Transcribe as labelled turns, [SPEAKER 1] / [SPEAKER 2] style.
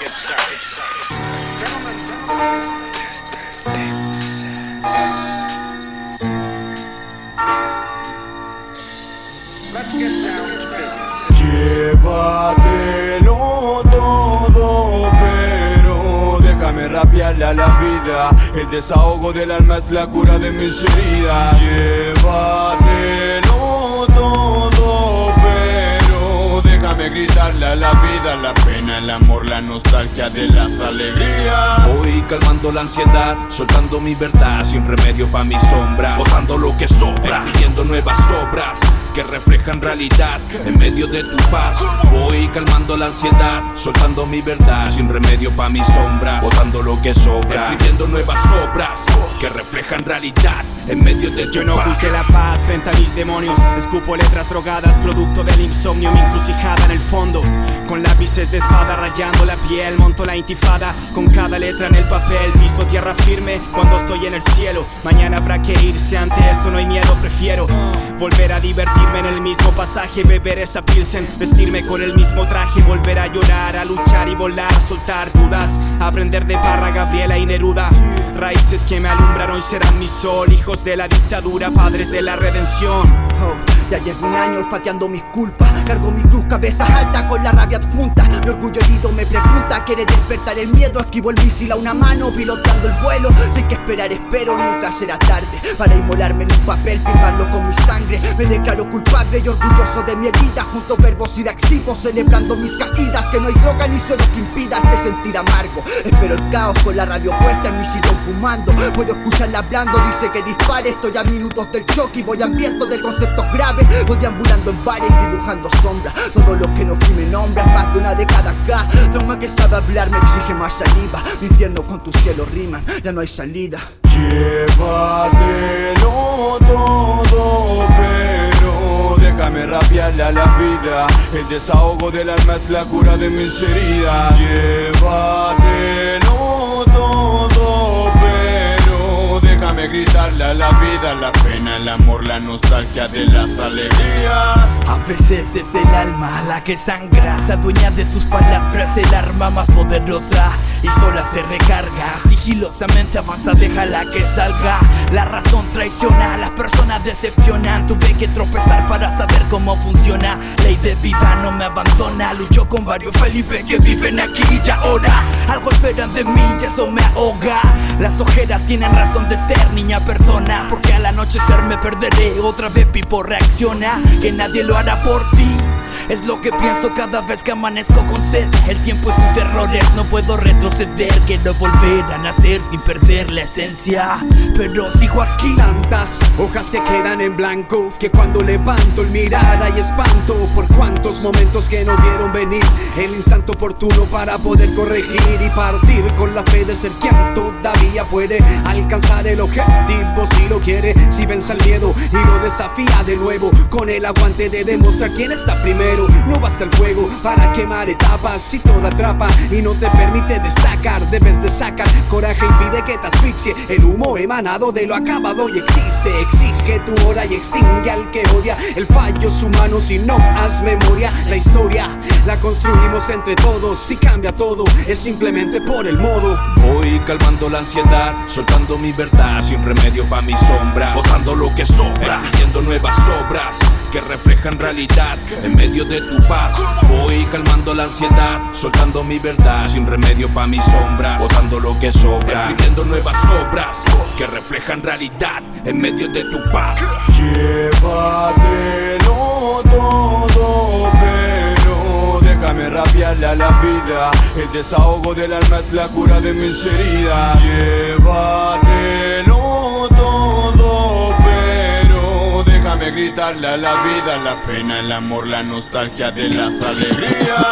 [SPEAKER 1] Let's get.
[SPEAKER 2] Llévatelo todo, pero déjame rapearle a la vida. El desahogo del alma es la cura de mis heridas. Llévatelo déjame gritarle a la vida. La pena, el amor, la nostalgia de las alegrías.
[SPEAKER 3] Voy calmando la ansiedad, soltando mi verdad, sin remedio pa' mi sombra, botando lo que sobra, escribiendo nuevas obras que reflejan realidad en medio de tu paz. Voy calmando la ansiedad, soltando mi verdad, sin remedio pa' mi sombra, botando lo que sobra, escribiendo nuevas obras que reflejan realidad en medio de tu
[SPEAKER 4] Yo no
[SPEAKER 3] paz.
[SPEAKER 4] la paz frente a mis demonios Escupo letras drogadas, producto del insomnio Mi encrucijada en el fondo Con lápices de espada rayando la piel Monto la intifada con cada letra en el papel Piso tierra firme cuando estoy en el cielo Mañana habrá que irse, ante eso no hay miedo Prefiero volver a divertirme en el mismo pasaje Beber esa pilsen, vestirme con el mismo traje Volver a llorar, a luchar y volar Soltar dudas, aprender de Parra, Gabriela y Neruda. Raíces que me alumbraron y serán mi sol Hijos de la dictadura, padres de la redención.
[SPEAKER 5] Oh, ya llevo un año olfateando mis culpas Cargo mi cruz cabeza alta con la rabia adjunta. Mi orgullo herido me pregunta Quiere despertar el miedo Esquivo el misil a una mano piloteando el vuelo. Sin que esperar espero nunca será tarde. Para inmolarme en un papel firmarlo con mi sangre. Me declaro culpable y orgulloso de mi herida. Junto verbos irexivos celebrando mis caídas. Que no hay droga ni suelo que impida este sentir amargo. Espero el caos con la radio puesta en mi sillón fumando. Puedo escucharla hablando, dice que dispare. Estoy a minutos del choque y voy hambriento de conceptos graves. Voy deambulando en bares dibujando sombras Todo lo que no fui me nombra Más de una década acá Trauma que sabe hablar me exige más saliva Mi con tu cielo riman Ya no hay salida
[SPEAKER 2] Llévatelo todo, pero déjame rapearle a la vida. El desahogo del alma es la cura de mis heridas. Llévatelo gritarle a la vida. La pena, el amor, la nostalgia de las alegrías.
[SPEAKER 6] A veces es el alma la que sangra, se adueña de tus palabras, el arma más poderosa y sola se recarga. Sigilosamente avanza, déjala que salga. La razón traiciona, las personas decepcionan. Tuve que tropezar para saber cómo funciona. Ley de vida no me abandona. Lucho con varios Felipe que viven aquí y ahora. Algo esperan de mí y eso me ahoga. Las ojeras tienen razón de ser, niña, perdona. Porque al anochecer me perderé. Otra vez Pipo reacciona, que nadie lo hará por ti. Es lo que pienso cada vez que amanezco con sed. El tiempo y sus errores, no puedo retroceder. Quiero volver a nacer sin perder la esencia. Pero sigo aquí.
[SPEAKER 7] Tantas hojas que quedan en blanco Que cuando levanto el mirar hay espanto Por cuántos momentos que no vieron venir El instante oportuno para poder corregir Y partir con la fe de ser quien todavía puede Alcanzar el objetivo si lo quiere Si vence el miedo y lo desafía de nuevo Con el aguante de demostrar quién está primero No basta el fuego para quemar etapas. Si toda atrapa y no te permite destacar Debes de sacar coraje impide que te asfixie. El humo emanado de lo acabado y existe. Exige tu hora y extingue al que odia. El fallo es humano si no haz memoria. La historia la construimos entre todos. Si cambia todo es simplemente por el modo.
[SPEAKER 3] Voy calmando la ansiedad, soltando mi verdad, sin remedio pa' mi sombra, botando lo que sobra, escribiendo nuevas obras que reflejan realidad. En medio de tu paz. Voy calmando la ansiedad, soltando mi verdad, sin remedio pa' mi sombra, botando lo que sobra, escribiendo nuevas obras que reflejan realidad en medio de tu paz.
[SPEAKER 2] Llévatelo todo, pero déjame rapearle a la vida. El desahogo del alma es la cura de mis heridas. Llévatelo gritarle a la vida. La pena, el amor, la nostalgia de las alegrías.